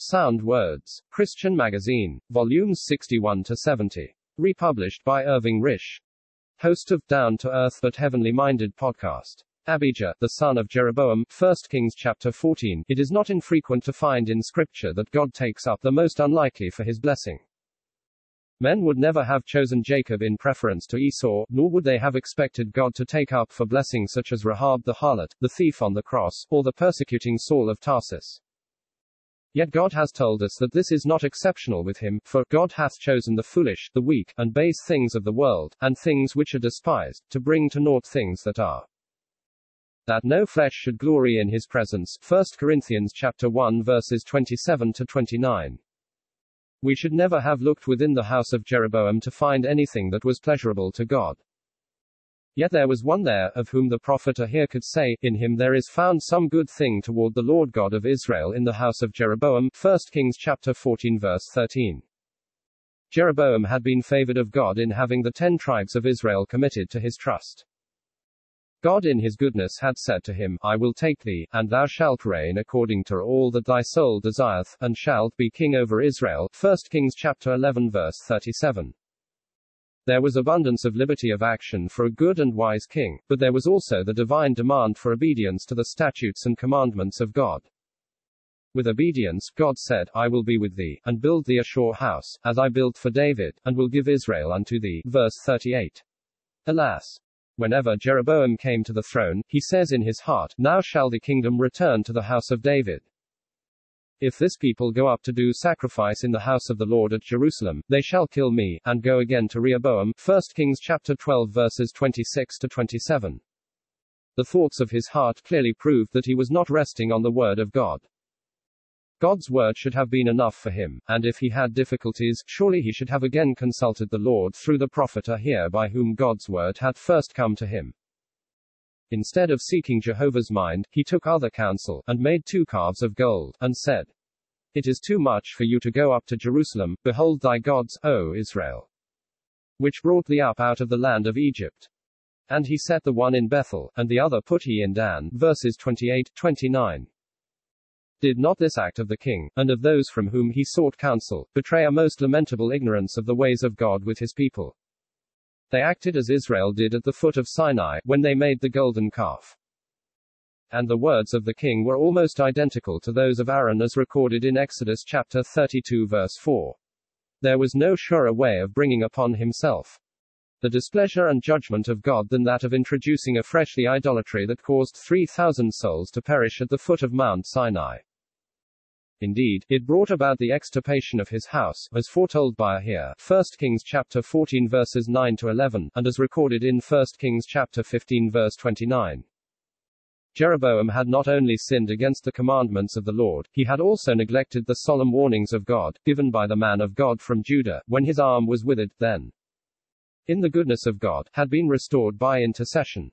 Sound Words. Christian Magazine. Volumes 61 to 70. Republished by Irving Risch. Host of Down to Earth but Heavenly Minded podcast. Abijah, the son of Jeroboam, 1 Kings chapter 14. It is not infrequent to find in scripture that God takes up the most unlikely for his blessing. Men would never have chosen Jacob in preference to Esau, nor would they have expected God to take up for blessings such as Rahab the harlot, the thief on the cross, or the persecuting Saul of Tarsus. Yet God has told us that this is not exceptional with him, for God hath chosen the foolish, the weak, and base things of the world, and things which are despised, to bring to naught things that are. That no flesh should glory in his presence. 1 Corinthians chapter 1 verses 27 to 29. We should never have looked within the house of Jeroboam to find anything that was pleasurable to God. Yet there was one there, of whom the prophet Ahijah could say, In him there is found some good thing toward the Lord God of Israel in the house of Jeroboam. 1 Kings chapter 14 verse 13. Jeroboam had been favored of God in having the ten tribes of Israel committed to his trust. God in his goodness had said to him, I will take thee, and thou shalt reign according to all that thy soul desireth, and shalt be king over Israel. 1 Kings chapter 11 verse 37. There was abundance of liberty of action for a good and wise king, but there was also the divine demand for obedience to the statutes and commandments of God. With obedience, God said, I will be with thee, and build thee a sure house, as I built for David, and will give Israel unto thee. Verse 38. Alas! Whenever Jeroboam came to the throne, he says in his heart, Now shall the kingdom return to the house of David. If this people go up to do sacrifice in the house of the Lord at Jerusalem, they shall kill me, and go again to Rehoboam. 1 Kings chapter 12 verses 26 to 27. The thoughts of his heart clearly proved that he was not resting on the word of God. God's word should have been enough for him, and if he had difficulties, surely he should have again consulted the Lord through the prophet Ahijah by whom God's word had first come to him. Instead of seeking Jehovah's mind, he took other counsel, and made two calves of gold, and said, It is too much for you to go up to Jerusalem, behold thy gods, O Israel, which brought thee up out of the land of Egypt. And he set the one in Bethel, and the other put he in Dan. Verses 28, 29. Did not this act of the king, and of those from whom he sought counsel, betray a most lamentable ignorance of the ways of God with his people? They acted as Israel did at the foot of Sinai, when they made the golden calf. And the words of the king were almost identical to those of Aaron as recorded in Exodus chapter 32 verse 4. There was no surer way of bringing upon himself the displeasure and judgment of God than that of introducing a freshly idolatry that caused 3,000 souls to perish at the foot of Mount Sinai. Indeed, it brought about the extirpation of his house, as foretold by Ahijah, 1 Kings chapter 14 verses 9 to 11, and as recorded in 1 Kings chapter 15 verse 29. Jeroboam had not only sinned against the commandments of the Lord, he had also neglected the solemn warnings of God, given by the man of God from Judah, when his arm was withered, then, in the goodness of God, had been restored by intercession.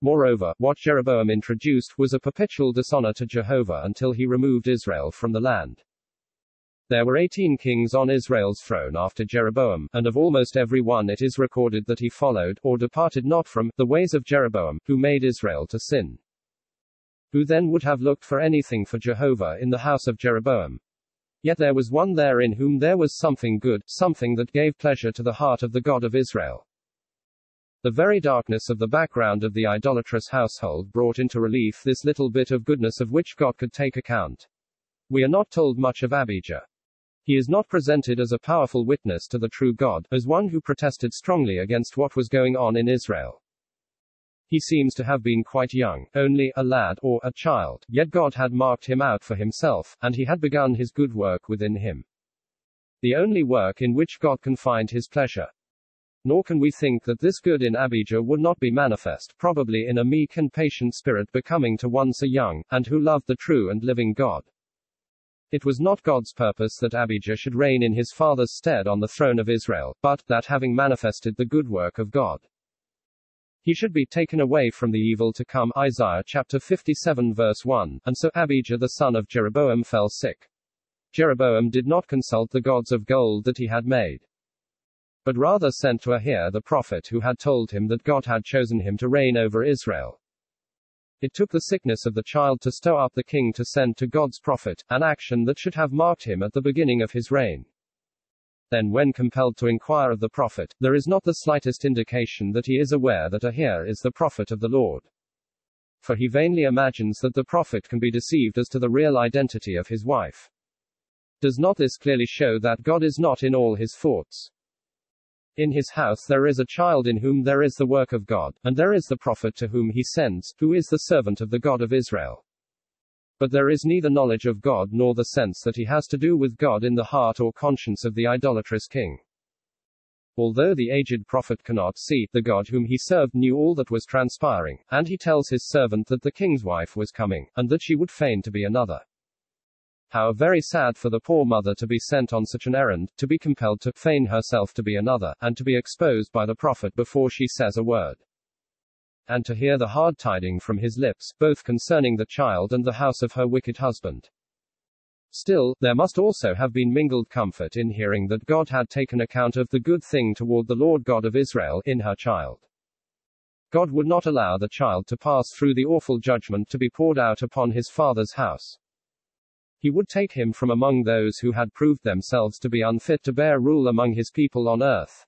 Moreover, what Jeroboam introduced was a perpetual dishonor to Jehovah until he removed Israel from the land. There were 18 kings on Israel's throne after Jeroboam, and of almost every one it is recorded that he followed, or departed not from, the ways of Jeroboam, who made Israel to sin. Who then would have looked for anything for Jehovah in the house of Jeroboam? Yet there was one there in whom there was something good, something that gave pleasure to the heart of the God of Israel. The very darkness of the background of the idolatrous household brought into relief this little bit of goodness of which God could take account. We are not told much of Abijah. He is not presented as a powerful witness to the true God, as one who protested strongly against what was going on in Israel. He seems to have been quite young, only a lad, or a child, yet God had marked him out for himself, and he had begun his good work within him. The only work in which God can find his pleasure. Nor can we think that this good in Abijah would not be manifest, probably in a meek and patient spirit becoming to one so young, and who loved the true and living God. It was not God's purpose that Abijah should reign in his father's stead on the throne of Israel, but, that having manifested the good work of God, he should be taken away from the evil to come. Isaiah chapter 57 verse 1. And so Abijah the son of Jeroboam fell sick. Jeroboam did not consult the gods of gold that he had made but rather sent to Ahijah the prophet who had told him that God had chosen him to reign over Israel. It took the sickness of the child to stir up the king to send to God's prophet, an action that should have marked him at the beginning of his reign. Then, when compelled to inquire of the prophet, there is not the slightest indication that he is aware that Ahijah is the prophet of the Lord. For he vainly imagines that the prophet can be deceived as to the real identity of his wife. Does not this clearly show that God is not in all his thoughts? In his house there is a child in whom there is the work of God, and there is the prophet to whom he sends, who is the servant of the God of Israel. But there is neither knowledge of God nor the sense that he has to do with God in the heart or conscience of the idolatrous king. Although the aged prophet cannot see, the God whom he served knew all that was transpiring, and he tells his servant that the king's wife was coming, and that she would feign to be another. How very sad for the poor mother to be sent on such an errand, to be compelled to feign herself to be another, and to be exposed by the prophet before she says a word and to hear the hard tiding from his lips, both concerning the child and the house of her wicked husband. Still, there must also have been mingled comfort in hearing that God had taken account of the good thing toward the Lord God of Israel in her child. God would not allow the child to pass through the awful judgment to be poured out upon his father's house. He would take him from among those who had proved themselves to be unfit to bear rule among his people on earth.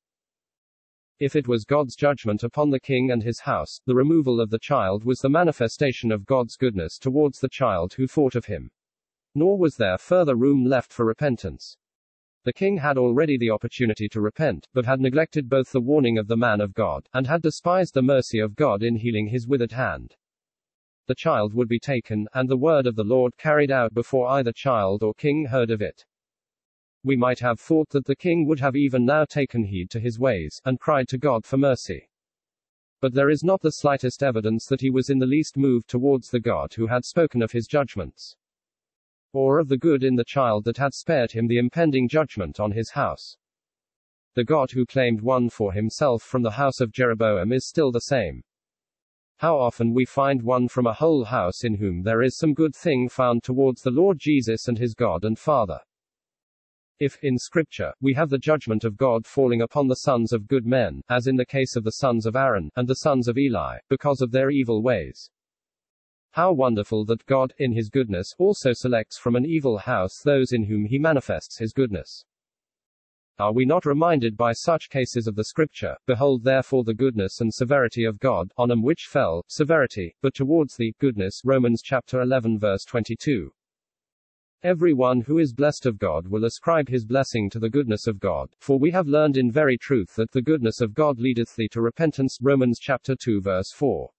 If it was God's judgment upon the king and his house, the removal of the child was the manifestation of God's goodness towards the child who thought of him. Nor was there further room left for repentance. The king had already the opportunity to repent, but had neglected both the warning of the man of God, and had despised the mercy of God in healing his withered hand. The child would be taken, and the word of the Lord carried out before either child or king heard of it. We might have thought that the king would have even now taken heed to his ways, and cried to God for mercy. But there is not the slightest evidence that he was in the least moved towards the God who had spoken of his judgments, or of the good in the child that had spared him the impending judgment on his house. The God who claimed one for himself from the house of Jeroboam is still the same. How often we find one from a whole house in whom there is some good thing found towards the Lord Jesus and his God and Father. If, in Scripture, we have the judgment of God falling upon the sons of good men, as in the case of the sons of Aaron, and the sons of Eli, because of their evil ways. How wonderful that God, in his goodness, also selects from an evil house those in whom he manifests his goodness. Are we not reminded by such cases of the Scripture, Behold therefore the goodness and severity of God, on them which fell, severity, but towards thee, goodness, Romans chapter 11 verse 22. Every one who is blessed of God will ascribe his blessing to the goodness of God, for we have learned in very truth that the goodness of God leadeth thee to repentance. Romans chapter 2 verse 4.